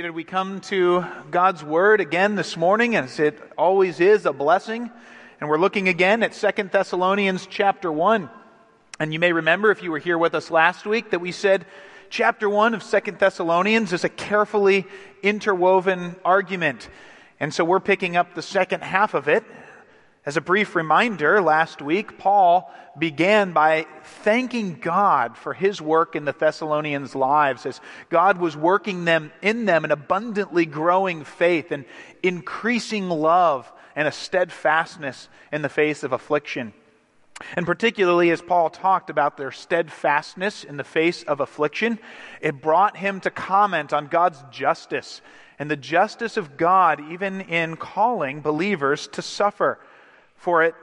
Did we come to God's Word again this morning, as it always is a blessing? And we're looking again at Second Thessalonians chapter 1. And you may remember, if you were here with us last week, that we said chapter 1 of Second Thessalonians is a carefully interwoven argument. And so we're picking up the second half of it. As a brief reminder, last week, Paul began by thanking God for his work in the Thessalonians' lives as God was working them in them an abundantly growing faith and increasing love and a steadfastness in the face of affliction. And particularly as Paul talked about their steadfastness in the face of affliction, it brought him to comment on God's justice and the justice of God even in calling believers to suffer for it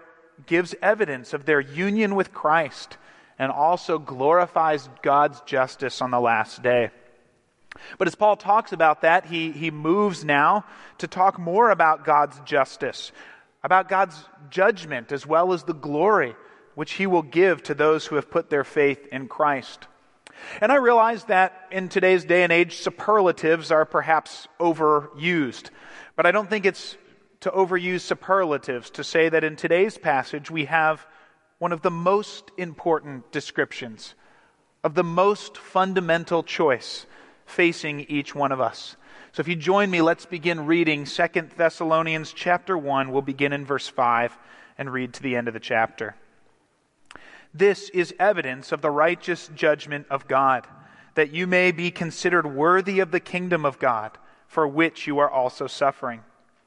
gives evidence of their union with Christ and also glorifies God's justice on the last day. But as Paul talks about that, he, he moves now to talk more about God's justice, about God's judgment, as well as the glory which he will give to those who have put their faith in Christ. And I realize that in today's day and age, superlatives are perhaps overused, but I don't think it's to overuse superlatives to say that in today's passage we have one of the most important descriptions of the most fundamental choice facing each one of us. So if you join me, let's begin reading 2 Thessalonians chapter 1. We'll begin in verse 5 and read to the end of the chapter. This is evidence of the righteous judgment of God, that you may be considered worthy of the kingdom of God, for which you are also suffering.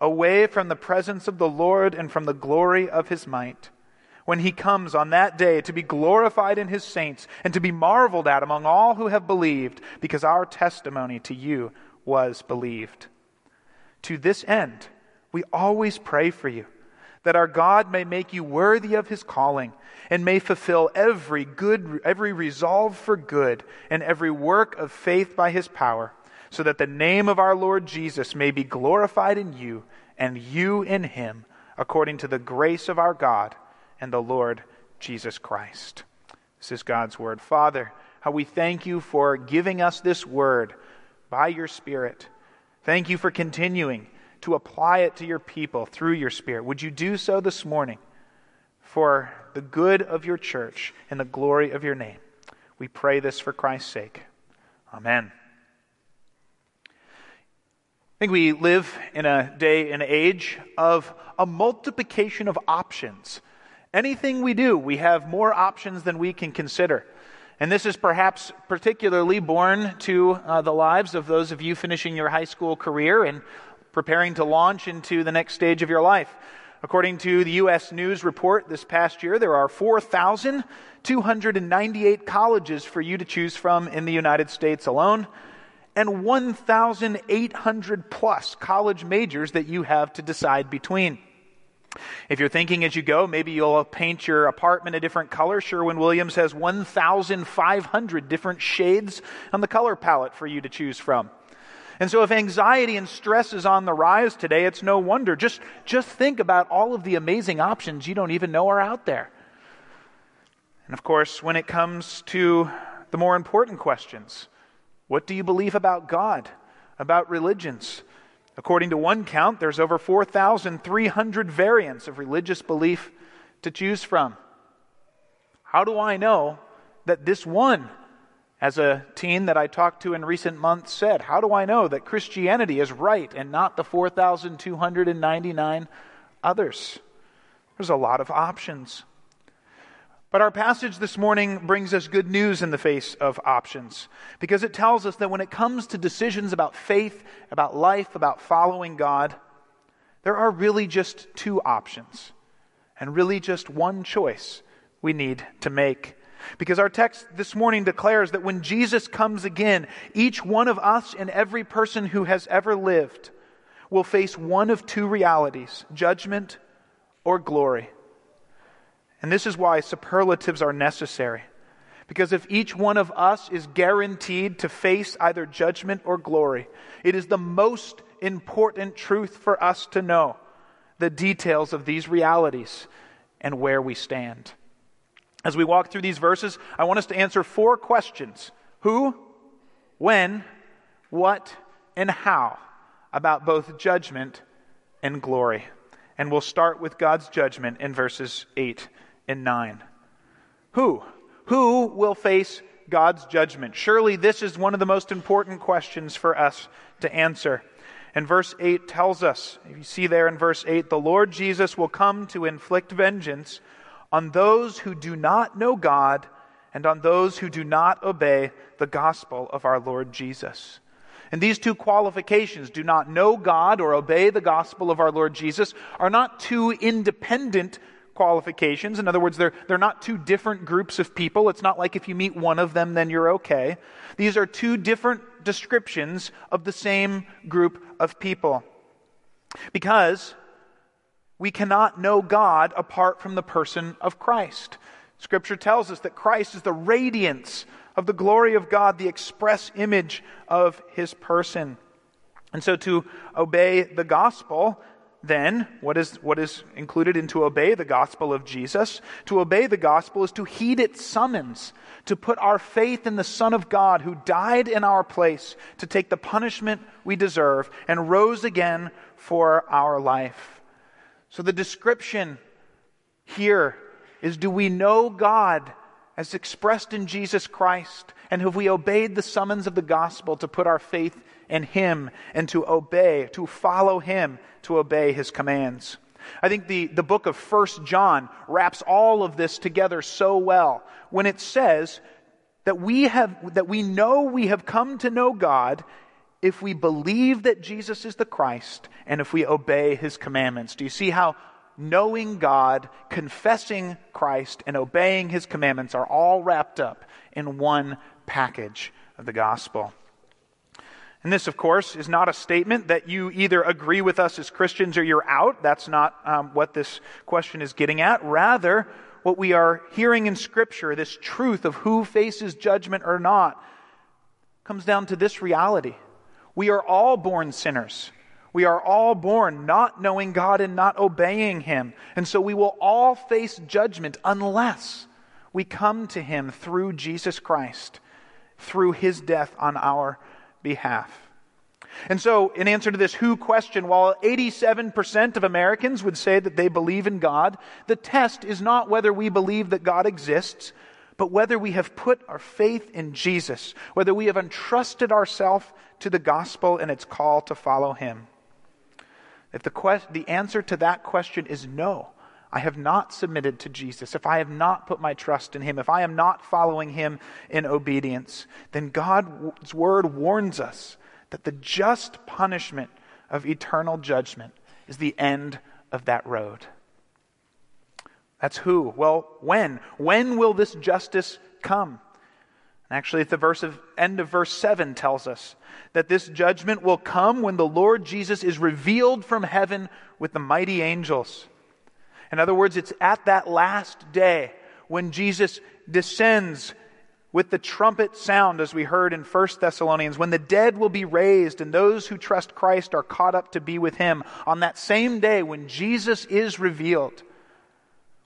away from the presence of the Lord and from the glory of his might, when he comes on that day to be glorified in his saints and to be marveled at among all who have believed, because our testimony to you was believed. To this end, we always pray for you, that our God may make you worthy of his calling and may fulfill every good every resolve for good and every work of faith by his power so that the name of our Lord Jesus may be glorified in you and you in him, according to the grace of our God and the Lord Jesus Christ. This is God's word. Father, how we thank you for giving us this word by your Spirit. Thank you for continuing to apply it to your people through your Spirit. Would you do so this morning for the good of your church and the glory of your name? We pray this for Christ's sake. Amen. I think we live in a day and age of a multiplication of options. Anything we do, we have more options than we can consider. And this is perhaps particularly born to uh, the lives of those of you finishing your high school career and preparing to launch into the next stage of your life. According to the U.S. News report this past year, there are 4,298 colleges for you to choose from in the United States alone and 1,800 plus college majors that you have to decide between. If you're thinking as you go, maybe you'll paint your apartment a different color. Sherwin Williams has 1,500 different shades on the color palette for you to choose from. And so if anxiety and stress is on the rise today, it's no wonder. Just, just think about all of the amazing options you don't even know are out there. And of course, when it comes to the more important questions, what do you believe about God, about religions? According to one count, there's over 4,300 variants of religious belief to choose from. How do I know that this one As a teen that I talked to in recent months said, How do I know that Christianity is right and not the 4,299 others? There's a lot of options. But our passage this morning brings us good news in the face of options because it tells us that when it comes to decisions about faith, about life, about following God, there are really just two options and really just one choice we need to make. Because our text this morning declares that when Jesus comes again, each one of us and every person who has ever lived will face one of two realities judgment or glory. And this is why superlatives are necessary. Because if each one of us is guaranteed to face either judgment or glory, it is the most important truth for us to know the details of these realities and where we stand. As we walk through these verses, I want us to answer four questions who, when, what, and how about both judgment and glory. And we'll start with God's judgment in verses 8 and 9. Who? Who will face God's judgment? Surely this is one of the most important questions for us to answer. And verse 8 tells us, if you see there in verse 8, the Lord Jesus will come to inflict vengeance on those who do not know God and on those who do not obey the gospel of our Lord Jesus. And these two qualifications, do not know God or obey the gospel of our Lord Jesus, are not two independent qualifications. In other words, they're, they're not two different groups of people. It's not like if you meet one of them, then you're okay. These are two different descriptions of the same group of people. Because we cannot know God apart from the person of Christ. Scripture tells us that Christ is the radiance of the glory of God, the express image of his person. And so to obey the gospel, then, what is, what is included in to obey the gospel of Jesus? To obey the gospel is to heed its summons, to put our faith in the Son of God who died in our place to take the punishment we deserve and rose again for our life. So the description here is do we know God as expressed in Jesus Christ? And have we obeyed the summons of the gospel to put our faith in Him and to obey, to follow Him, to obey His commands? I think the, the book of First John wraps all of this together so well when it says that we have that we know we have come to know God if we believe that Jesus is the Christ and if we obey his commandments. Do you see how knowing God, confessing Christ, and obeying his commandments are all wrapped up in one package of the gospel? And this, of course, is not a statement that you either agree with us as Christians or you're out. That's not um, what this question is getting at. Rather, what we are hearing in Scripture, this truth of who faces judgment or not, comes down to this reality we are all born sinners. We are all born not knowing God and not obeying Him. And so we will all face judgment unless we come to Him through Jesus Christ, through His death on our behalf. And so, in answer to this who question, while 87% of Americans would say that they believe in God, the test is not whether we believe that God exists, but whether we have put our faith in Jesus, whether we have entrusted ourselves to the gospel and its call to follow him. If the, the answer to that question is no, I have not submitted to Jesus, if I have not put my trust in him, if I am not following him in obedience, then God's word warns us that the just punishment of eternal judgment is the end of that road. That's who. Well, when? When will this justice come? Actually, at the verse of, end of verse 7 tells us that this judgment will come when the Lord Jesus is revealed from heaven with the mighty angels. In other words, it's at that last day when Jesus descends with the trumpet sound, as we heard in 1 Thessalonians, when the dead will be raised and those who trust Christ are caught up to be with him. On that same day, when Jesus is revealed,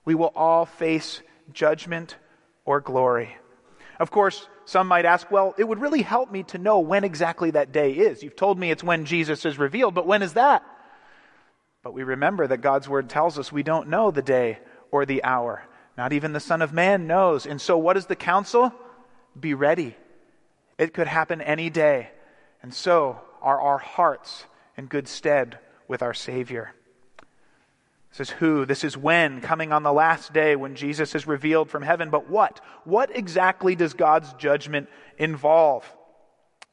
we will all face judgment or glory. Of course, some might ask, well, it would really help me to know when exactly that day is. You've told me it's when Jesus is revealed, but when is that? But we remember that God's word tells us we don't know the day or the hour. Not even the Son of Man knows. And so, what is the counsel? Be ready. It could happen any day. And so are our hearts in good stead with our Savior. This is who, this is when, coming on the last day when Jesus is revealed from heaven. But what? What exactly does God's judgment involve?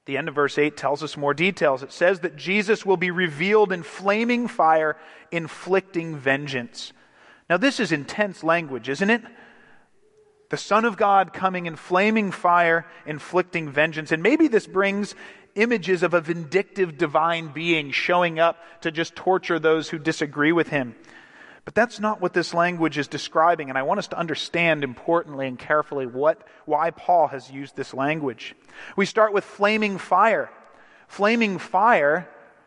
The end of verse 8 tells us more details. It says that Jesus will be revealed in flaming fire, inflicting vengeance. Now, this is intense language, isn't it? The Son of God coming in flaming fire, inflicting vengeance. And maybe this brings images of a vindictive divine being showing up to just torture those who disagree with him. But that's not what this language is describing, and I want us to understand importantly and carefully what, why Paul has used this language. We start with flaming fire. Flaming fire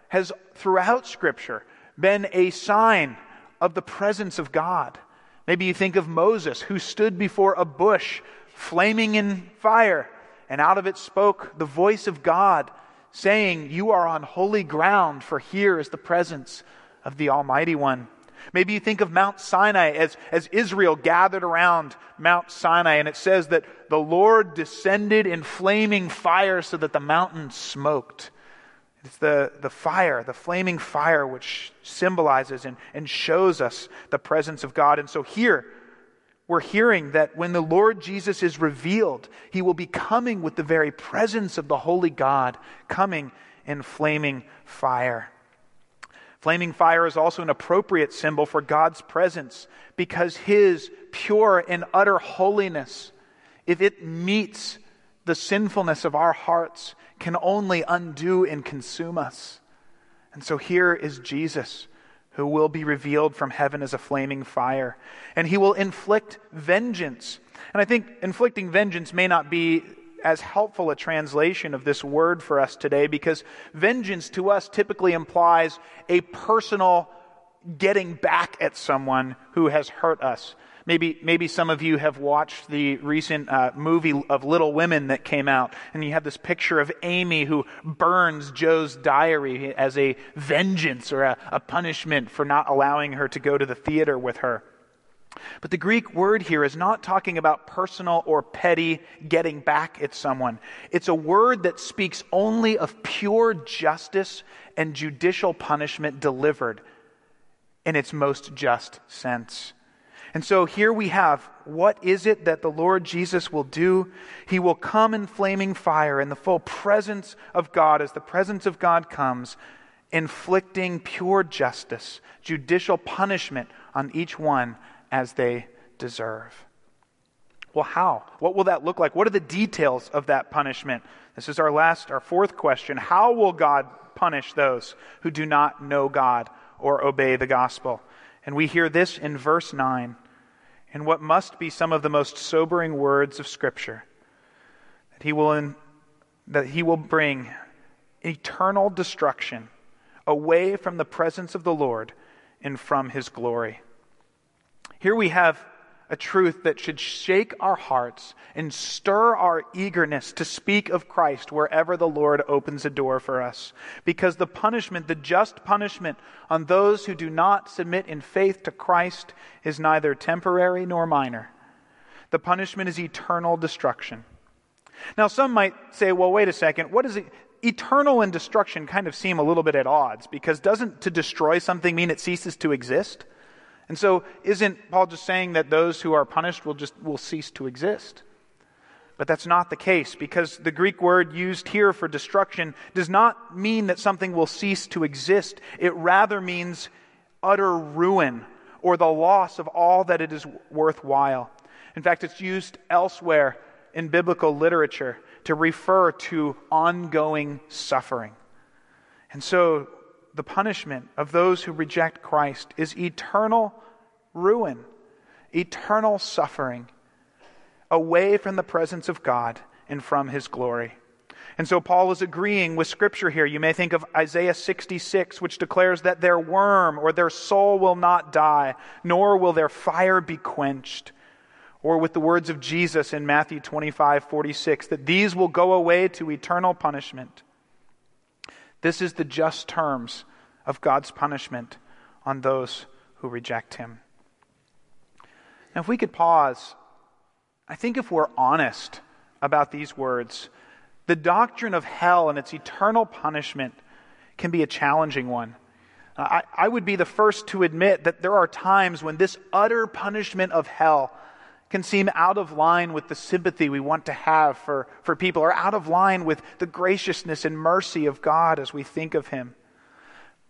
has, throughout Scripture, been a sign of the presence of God. Maybe you think of Moses, who stood before a bush flaming in fire, and out of it spoke the voice of God, saying, You are on holy ground, for here is the presence of the Almighty One. Maybe you think of Mount Sinai as, as Israel gathered around Mount Sinai, and it says that the Lord descended in flaming fire so that the mountain smoked. It's the, the fire, the flaming fire, which symbolizes and, and shows us the presence of God. And so here, we're hearing that when the Lord Jesus is revealed, he will be coming with the very presence of the Holy God, coming in flaming fire. Flaming fire is also an appropriate symbol for God's presence because His pure and utter holiness, if it meets the sinfulness of our hearts, can only undo and consume us. And so here is Jesus who will be revealed from heaven as a flaming fire. And he will inflict vengeance. And I think inflicting vengeance may not be as helpful a translation of this word for us today because vengeance to us typically implies a personal getting back at someone who has hurt us. Maybe, maybe some of you have watched the recent uh, movie of Little Women that came out, and you have this picture of Amy who burns Jo's diary as a vengeance or a, a punishment for not allowing her to go to the theater with her. But the Greek word here is not talking about personal or petty getting back at someone. It's a word that speaks only of pure justice and judicial punishment delivered in its most just sense. And so here we have what is it that the Lord Jesus will do? He will come in flaming fire in the full presence of God as the presence of God comes, inflicting pure justice, judicial punishment on each one as they deserve. Well, how? What will that look like? What are the details of that punishment? This is our last, our fourth question. How will God punish those who do not know God or obey the gospel? And we hear this in verse 9, in what must be some of the most sobering words of Scripture that he will, in, that he will bring eternal destruction away from the presence of the Lord and from his glory. Here we have a truth that should shake our hearts and stir our eagerness to speak of Christ wherever the Lord opens a door for us. Because the punishment, the just punishment on those who do not submit in faith to Christ is neither temporary nor minor. The punishment is eternal destruction. Now, some might say, well, wait a second, what is it? Eternal and destruction kind of seem a little bit at odds because doesn't to destroy something mean it ceases to exist? And so, isn't Paul just saying that those who are punished will just will cease to exist? But that's not the case because the Greek word used here for destruction does not mean that something will cease to exist. It rather means utter ruin or the loss of all that it is worthwhile. In fact, it's used elsewhere in biblical literature to refer to ongoing suffering. And so the punishment of those who reject Christ is eternal ruin, eternal suffering, away from the presence of God and from his glory. And so Paul is agreeing with Scripture here. You may think of Isaiah 66, which declares that their worm or their soul will not die, nor will their fire be quenched. Or with the words of Jesus in Matthew 25, 46, that these will go away to eternal punishment. This is the just terms of God's punishment on those who reject him. Now, if we could pause, I think if we're honest about these words, The doctrine of hell and its eternal punishment can be a challenging one. I, I would be the first to admit that there are times when this utter punishment of hell can seem out of line with the sympathy we want to have for, for people, or out of line with the graciousness and mercy of God as we think of Him.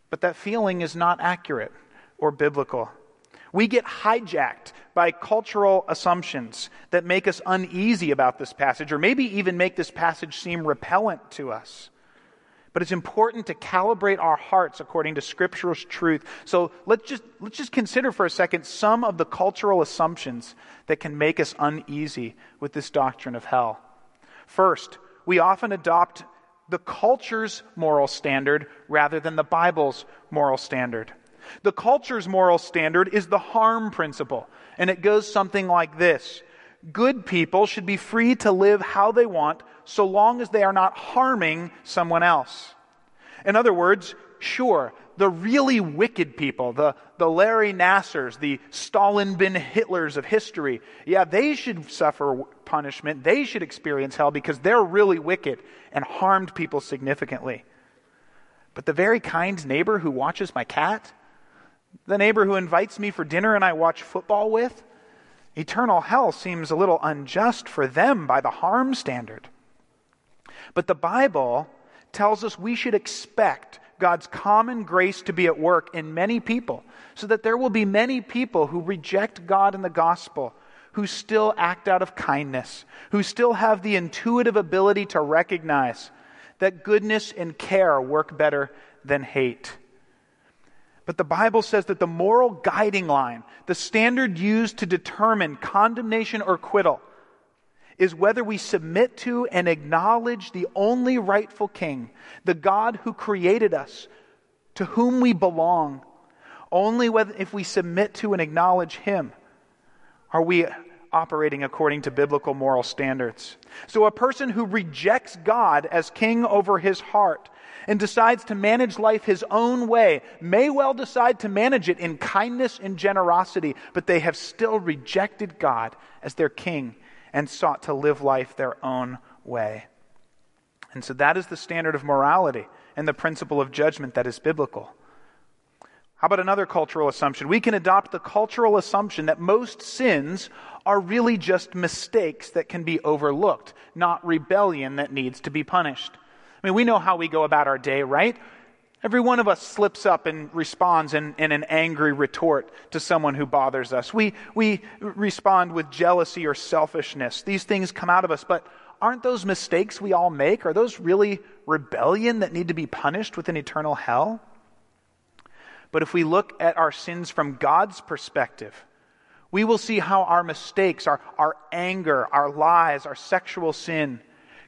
But that feeling is not accurate or biblical. We get hijacked by cultural assumptions that make us uneasy about this passage, or maybe even make this passage seem repellent to us. But it's important to calibrate our hearts according to Scripture's truth. So let's just, let's just consider for a second some of the cultural assumptions that can make us uneasy with this doctrine of hell. First, we often adopt the culture's moral standard rather than the Bible's moral standard. The culture's moral standard is the harm principle, and it goes something like this Good people should be free to live how they want so long as they are not harming someone else. In other words, sure, the really wicked people, the, the Larry Nassars, the Stalin bin Hitlers of history, yeah, they should suffer punishment. They should experience hell because they're really wicked and harmed people significantly. But the very kind neighbor who watches my cat, the neighbor who invites me for dinner and I watch football with, eternal hell seems a little unjust for them by the harm standard. But the Bible tells us we should expect God's common grace to be at work in many people, so that there will be many people who reject God and the gospel, who still act out of kindness, who still have the intuitive ability to recognize that goodness and care work better than hate. But the Bible says that the moral guiding line, the standard used to determine condemnation or acquittal, is whether we submit to and acknowledge the only rightful king, the God who created us, to whom we belong. Only if we submit to and acknowledge him are we operating according to biblical moral standards. So a person who rejects God as king over his heart and decides to manage life his own way may well decide to manage it in kindness and generosity, but they have still rejected God as their king and sought to live life their own way. And so that is the standard of morality and the principle of judgment that is biblical. How about another cultural assumption? We can adopt the cultural assumption that most sins are really just mistakes that can be overlooked, not rebellion that needs to be punished. I mean, we know how we go about our day, right? Every one of us slips up and responds in, in, an angry retort to someone who bothers us. We, we respond with jealousy or selfishness. These things come out of us, but aren't those mistakes we all make? Are those really rebellion that need to be punished with an eternal hell? But if we look at our sins from God's perspective, we will see how our mistakes, our, our anger, our lies, our sexual sin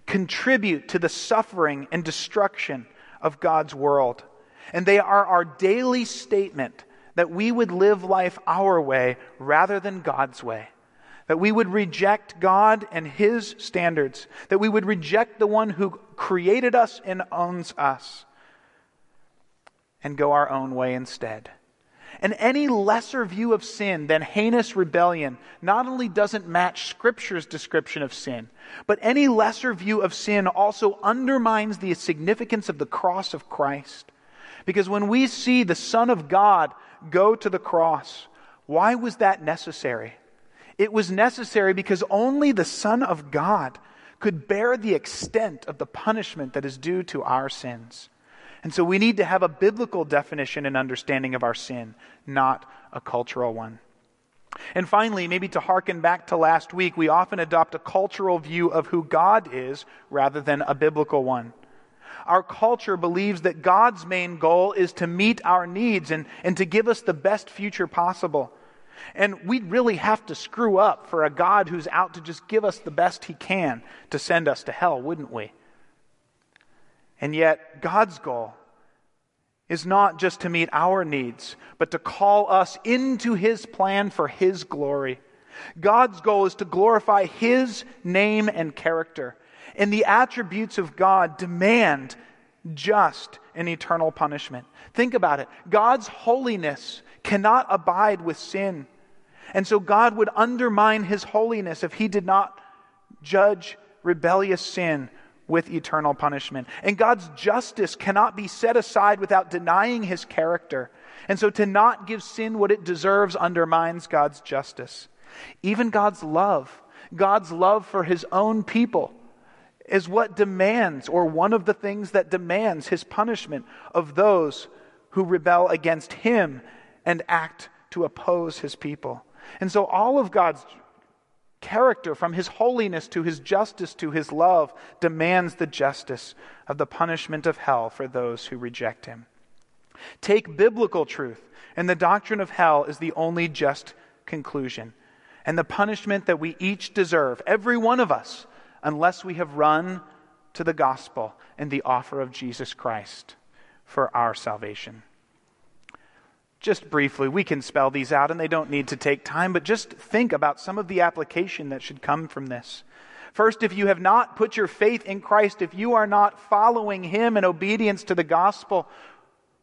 contribute to the suffering and destruction of God's world. And they are our daily statement that we would live life our way rather than God's way. That we would reject God and His standards. That we would reject the one who created us and owns us. And go our own way instead. And any lesser view of sin than heinous rebellion not only doesn't match Scripture's description of sin, but any lesser view of sin also undermines the significance of the cross of Christ. Because when we see the Son of God go to the cross, why was that necessary? It was necessary because only the Son of God could bear the extent of the punishment that is due to our sins. And so we need to have a biblical definition and understanding of our sin, not a cultural one. And finally, maybe to hearken back to last week, we often adopt a cultural view of who God is rather than a biblical one. Our culture believes that God's main goal is to meet our needs and, and to give us the best future possible. And we'd really have to screw up for a God who's out to just give us the best he can to send us to hell, wouldn't we? And yet, God's goal is not just to meet our needs, but to call us into His plan for His glory. God's goal is to glorify His name and character. And the attributes of God demand just and eternal punishment. Think about it. God's holiness cannot abide with sin. And so God would undermine His holiness if He did not judge rebellious sin with eternal punishment. And God's justice cannot be set aside without denying his character. And so to not give sin what it deserves undermines God's justice. Even God's love, God's love for his own people, is what demands, or one of the things that demands, his punishment of those who rebel against him and act to oppose his people. And so all of God's character, from his holiness to his justice to his love, demands the justice of the punishment of hell for those who reject him. Take biblical truth, and the doctrine of hell is the only just conclusion. And the punishment that we each deserve, every one of us, unless we have run to the gospel and the offer of Jesus Christ for our salvation. Just briefly, we can spell these out and they don't need to take time, but just think about some of the application that should come from this. First, if you have not put your faith in Christ, if you are not following Him in obedience to the gospel,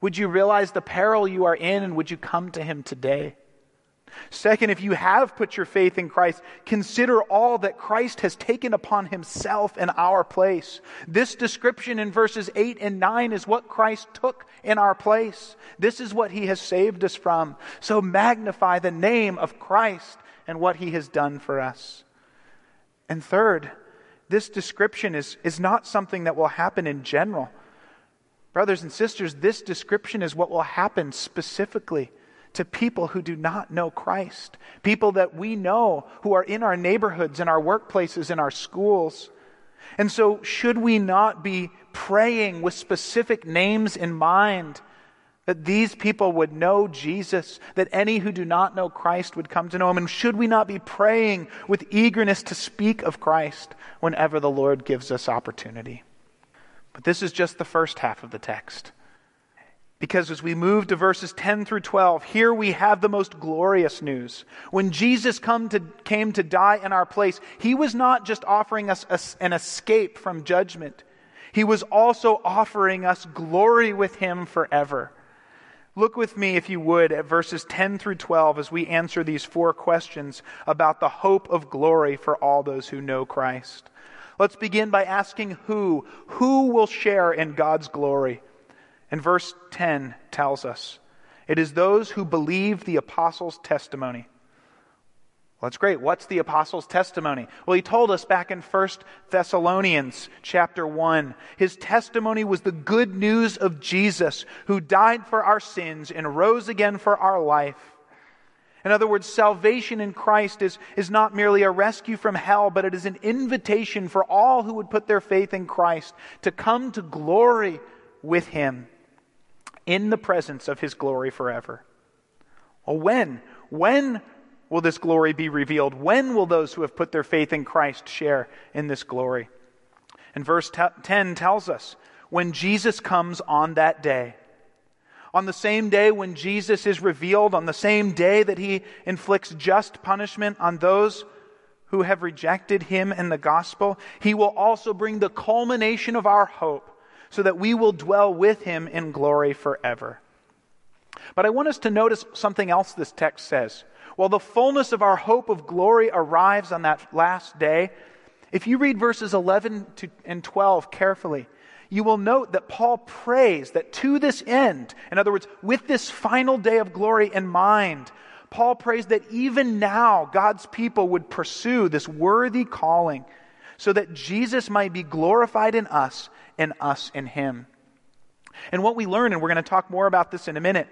would you realize the peril you are in and would you come to Him today? Second, if you have put your faith in Christ, consider all that Christ has taken upon himself in our place. This description in verses 8 and 9 is what Christ took in our place. This is what he has saved us from. So magnify the name of Christ and what he has done for us. And third, this description is, is not something that will happen in general. Brothers and sisters, this description is what will happen specifically to people who do not know Christ, people that we know who are in our neighborhoods, in our workplaces, in our schools. And so, should we not be praying with specific names in mind that these people would know Jesus, that any who do not know Christ would come to know him? And should we not be praying with eagerness to speak of Christ whenever the Lord gives us opportunity? But this is just the first half of the text. Because as we move to verses 10 through 12, here we have the most glorious news. When Jesus to, came to die in our place, he was not just offering us a, an escape from judgment, he was also offering us glory with him forever. Look with me, if you would, at verses 10 through 12 as we answer these four questions about the hope of glory for all those who know Christ. Let's begin by asking who? Who will share in God's glory? And verse 10 tells us it is those who believe the apostles' testimony. Well, that's great. What's the apostles' testimony? Well, he told us back in 1 Thessalonians chapter 1. His testimony was the good news of Jesus, who died for our sins and rose again for our life. In other words, salvation in Christ is, is not merely a rescue from hell, but it is an invitation for all who would put their faith in Christ to come to glory with Him in the presence of his glory forever. Well, when? When will this glory be revealed? When will those who have put their faith in Christ share in this glory? And verse 10 tells us when Jesus comes on that day, on the same day when Jesus is revealed, on the same day that he inflicts just punishment on those who have rejected him and the gospel, he will also bring the culmination of our hope so that we will dwell with him in glory forever. But I want us to notice something else this text says. While the fullness of our hope of glory arrives on that last day, if you read verses 11 to, and 12 carefully, you will note that Paul prays that to this end, in other words, with this final day of glory in mind, Paul prays that even now God's people would pursue this worthy calling so that Jesus might be glorified in us and us in him. And what we learn, and we're going to talk more about this in a minute,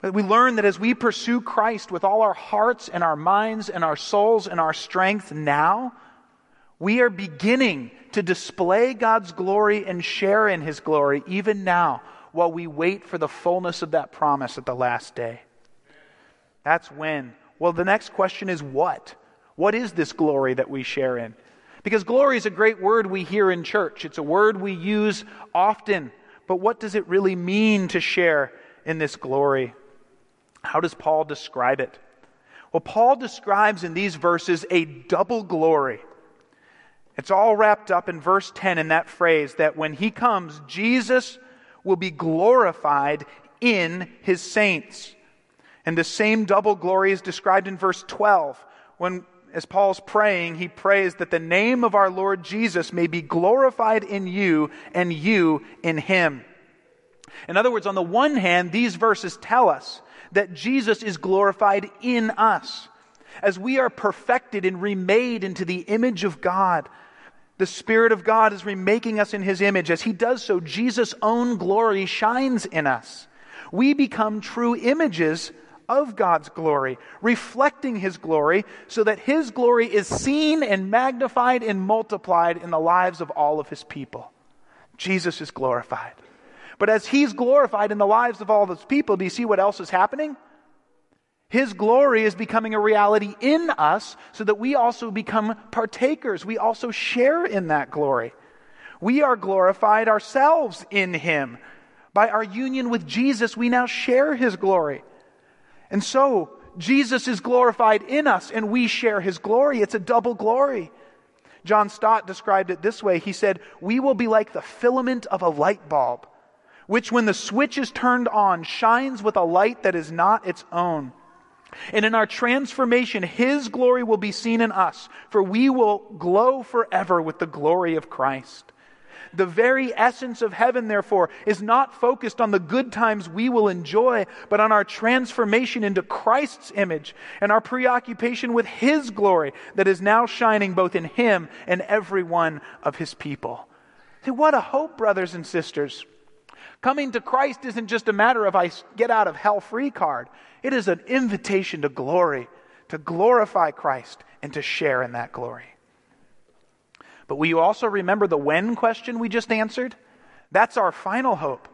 but we learn that as we pursue Christ with all our hearts and our minds and our souls and our strength now, we are beginning to display God's glory and share in his glory even now while we wait for the fullness of that promise at the last day. That's when. Well, the next question is what? What is this glory that we share in? Because glory is a great word we hear in church. It's a word we use often. But what does it really mean to share in this glory? How does Paul describe it? Well, Paul describes in these verses a double glory. It's all wrapped up in verse 10 in that phrase that when he comes, Jesus will be glorified in his saints. And the same double glory is described in verse 12 when as Paul's praying, he prays that the name of our Lord Jesus may be glorified in you and you in him. In other words, on the one hand, these verses tell us that Jesus is glorified in us. As we are perfected and remade into the image of God, the Spirit of God is remaking us in His image. As He does so, Jesus' own glory shines in us. We become true images of God's glory, reflecting His glory, so that His glory is seen and magnified and multiplied in the lives of all of His people. Jesus is glorified. But as He's glorified in the lives of all those people, do you see what else is happening? His glory is becoming a reality in us so that we also become partakers. We also share in that glory. We are glorified ourselves in Him. By our union with Jesus, we now share His glory. And so, Jesus is glorified in us and we share His glory. It's a double glory. John Stott described it this way He said, We will be like the filament of a light bulb, which, when the switch is turned on, shines with a light that is not its own. And in our transformation, His glory will be seen in us, for we will glow forever with the glory of Christ. The very essence of heaven, therefore, is not focused on the good times we will enjoy, but on our transformation into Christ's image and our preoccupation with His glory that is now shining both in Him and every one of His people. See, what a hope, brothers and sisters. Coming to Christ isn't just a matter of I get out of hell free card. It is an invitation to glory, to glorify Christ and to share in that glory. But will you also remember the when question we just answered? That's our final hope.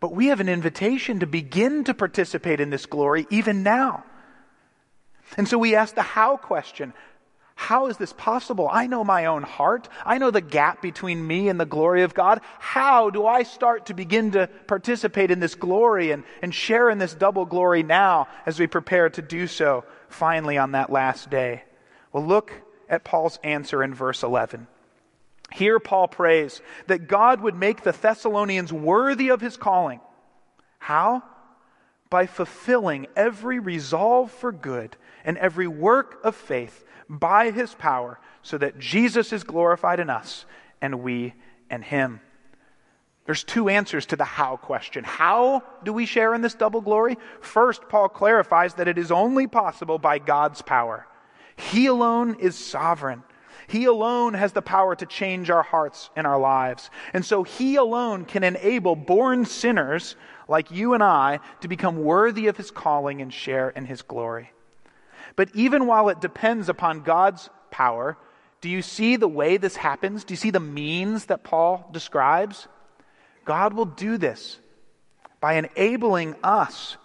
But we have an invitation to begin to participate in this glory even now. And so we ask the how question how is this possible? I know my own heart. I know the gap between me and the glory of God. How do I start to begin to participate in this glory and, and share in this double glory now as we prepare to do so finally on that last day? Well, look at Paul's answer in verse 11. Here, Paul prays that God would make the Thessalonians worthy of his calling. How? By fulfilling every resolve for good and every work of faith by his power, so that Jesus is glorified in us and we in him. There's two answers to the how question. How do we share in this double glory? First, Paul clarifies that it is only possible by God's power. He alone is sovereign. He alone has the power to change our hearts and our lives. And so He alone can enable born sinners like you and I to become worthy of His calling and share in His glory. But even while it depends upon God's power, do you see the way this happens? Do you see the means that Paul describes? God will do this by enabling us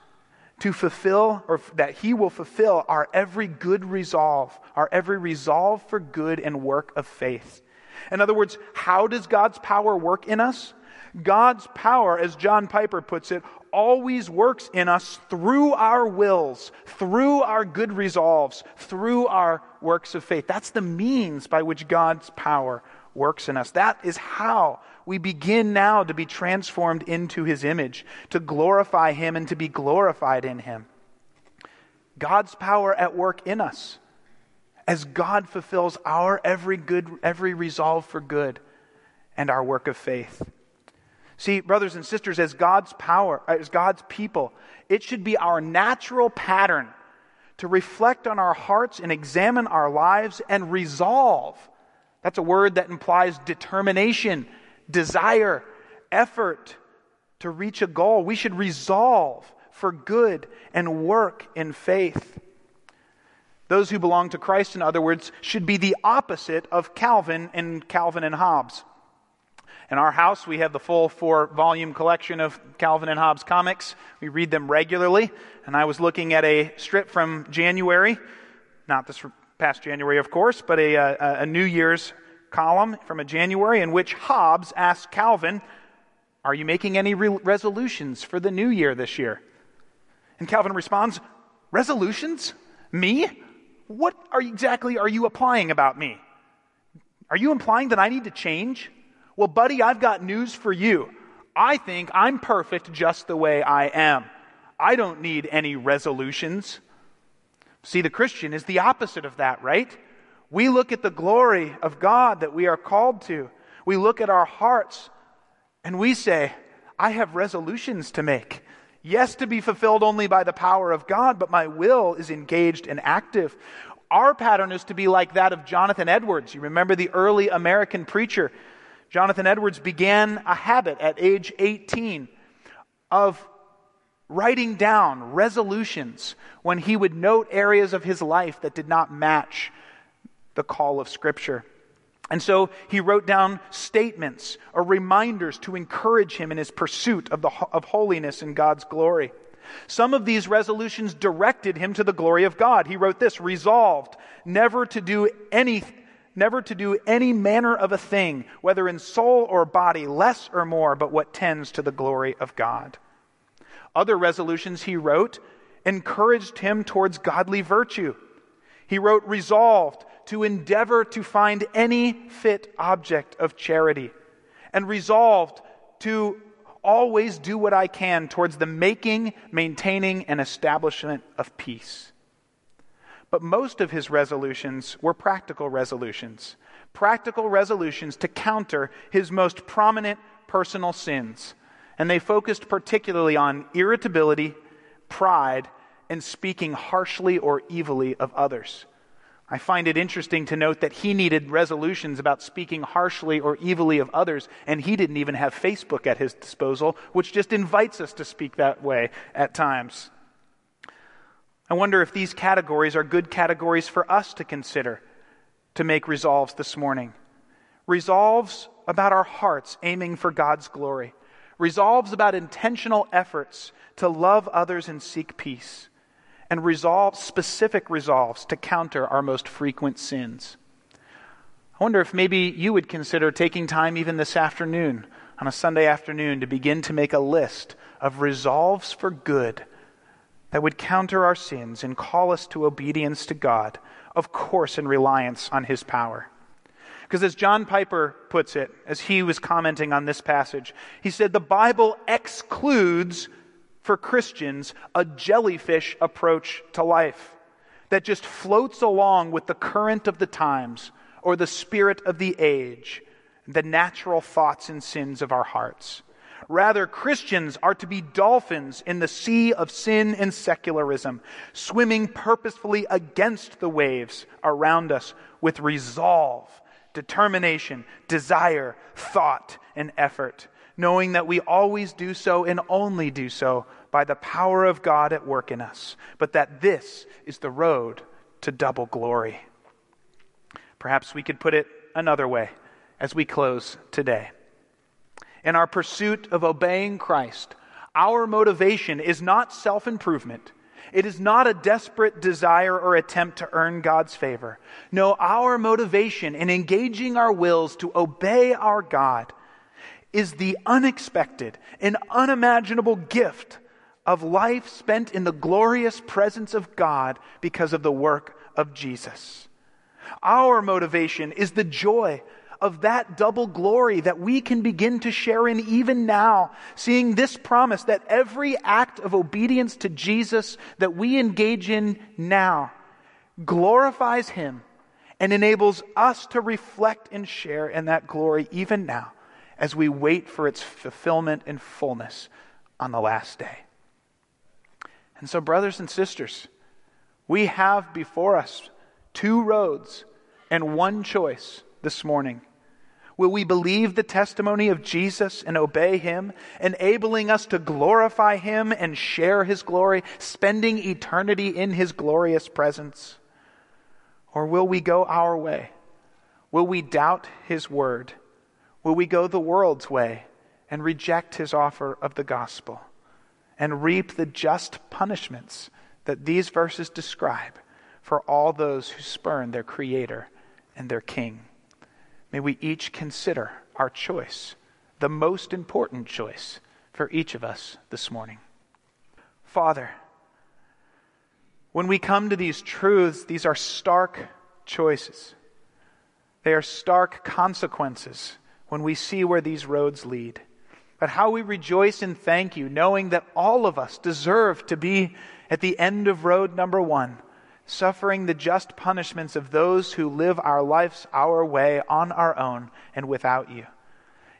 to fulfill, or that He will fulfill our every good resolve, our every resolve for good and work of faith. In other words, how does God's power work in us? God's power, as John Piper puts it, always works in us through our wills, through our good resolves, through our works of faith. That's the means by which God's power works in us. That is how we begin now to be transformed into his image, to glorify him and to be glorified in him. God's power at work in us as God fulfills our every good every resolve for good and our work of faith. See, brothers and sisters, as God's power, as God's people, it should be our natural pattern to reflect on our hearts and examine our lives and resolve. That's a word that implies determination, desire, effort to reach a goal. We should resolve for good and work in faith. Those who belong to Christ, in other words, should be the opposite of Calvin and Calvin and Hobbes. In our house, we have the full four volume collection of Calvin and Hobbes comics. We read them regularly. And I was looking at a strip from January, not this past January, of course, but a, a, a New Year's column from a January in which Hobbes asked Calvin, Are you making any re- resolutions for the new year this year? And Calvin responds, Resolutions? Me? What are exactly are you applying about me? Are you implying that I need to change? Well, buddy, I've got news for you. I think I'm perfect just the way I am. I don't need any resolutions. See, the Christian is the opposite of that, right? We look at the glory of God that we are called to. We look at our hearts and we say, I have resolutions to make. Yes, to be fulfilled only by the power of God, but my will is engaged and active. Our pattern is to be like that of Jonathan Edwards. You remember the early American preacher. Jonathan Edwards began a habit at age 18 of writing down resolutions when he would note areas of his life that did not match the call of Scripture. And so he wrote down statements or reminders to encourage him in his pursuit of, the, of holiness and God's glory. Some of these resolutions directed him to the glory of God. He wrote this resolved never to do any never to do any manner of a thing, whether in soul or body, less or more, but what tends to the glory of God. Other resolutions he wrote encouraged him towards godly virtue. He wrote resolved to endeavor to find any fit object of charity, and resolved to always do what I can towards the making, maintaining, and establishment of peace. But most of his resolutions were practical resolutions, practical resolutions to counter his most prominent personal sins. And they focused particularly on irritability, pride, and speaking harshly or evilly of others. I find it interesting to note that he needed resolutions about speaking harshly or evilly of others, and he didn't even have Facebook at his disposal, which just invites us to speak that way at times. I wonder if these categories are good categories for us to consider to make resolves this morning. Resolves about our hearts aiming for God's glory. Resolves about intentional efforts to love others and seek peace and resolve specific resolves to counter our most frequent sins. I wonder if maybe you would consider taking time even this afternoon, on a Sunday afternoon, to begin to make a list of resolves for good that would counter our sins and call us to obedience to God, of course, in reliance on His power. Because as John Piper puts it, as he was commenting on this passage, he said the Bible excludes for Christians a jellyfish approach to life that just floats along with the current of the times or the spirit of the age, the natural thoughts and sins of our hearts. Rather, Christians are to be dolphins in the sea of sin and secularism, swimming purposefully against the waves around us with resolve, determination, desire, thought, and effort knowing that we always do so and only do so by the power of God at work in us, but that this is the road to double glory. Perhaps we could put it another way as we close today. In our pursuit of obeying Christ, our motivation is not self improvement. It is not a desperate desire or attempt to earn God's favor. No, our motivation in engaging our wills to obey our God is the unexpected and unimaginable gift of life spent in the glorious presence of God because of the work of Jesus. Our motivation is the joy of that double glory that we can begin to share in even now, seeing this promise that every act of obedience to Jesus that we engage in now glorifies Him and enables us to reflect and share in that glory even now as we wait for its fulfillment and fullness on the last day. And so, brothers and sisters, we have before us two roads and one choice this morning. Will we believe the testimony of Jesus and obey him, enabling us to glorify him and share his glory, spending eternity in his glorious presence? Or will we go our way? Will we doubt his word? Will we go the world's way and reject his offer of the gospel and reap the just punishments that these verses describe for all those who spurn their Creator and their King? May we each consider our choice, the most important choice for each of us this morning. Father, when we come to these truths, these are stark choices. They are stark consequences when we see where these roads lead. But how we rejoice and thank you, knowing that all of us deserve to be at the end of road number one, suffering the just punishments of those who live our lives our way on our own and without you.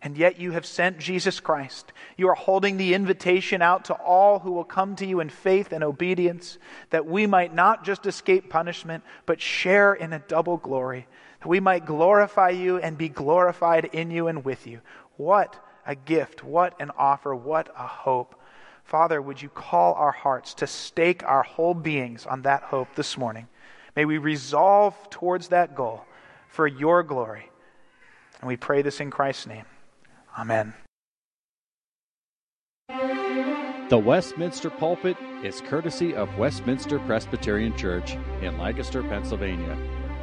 And yet you have sent Jesus Christ. You are holding the invitation out to all who will come to you in faith and obedience, that we might not just escape punishment, but share in a double glory, we might glorify you and be glorified in you and with you. What a gift, what an offer, what a hope. Father, would you call our hearts to stake our whole beings on that hope this morning? May we resolve towards that goal for your glory. And we pray this in Christ's name. Amen. The Westminster Pulpit is courtesy of Westminster Presbyterian Church in Lancaster, Pennsylvania.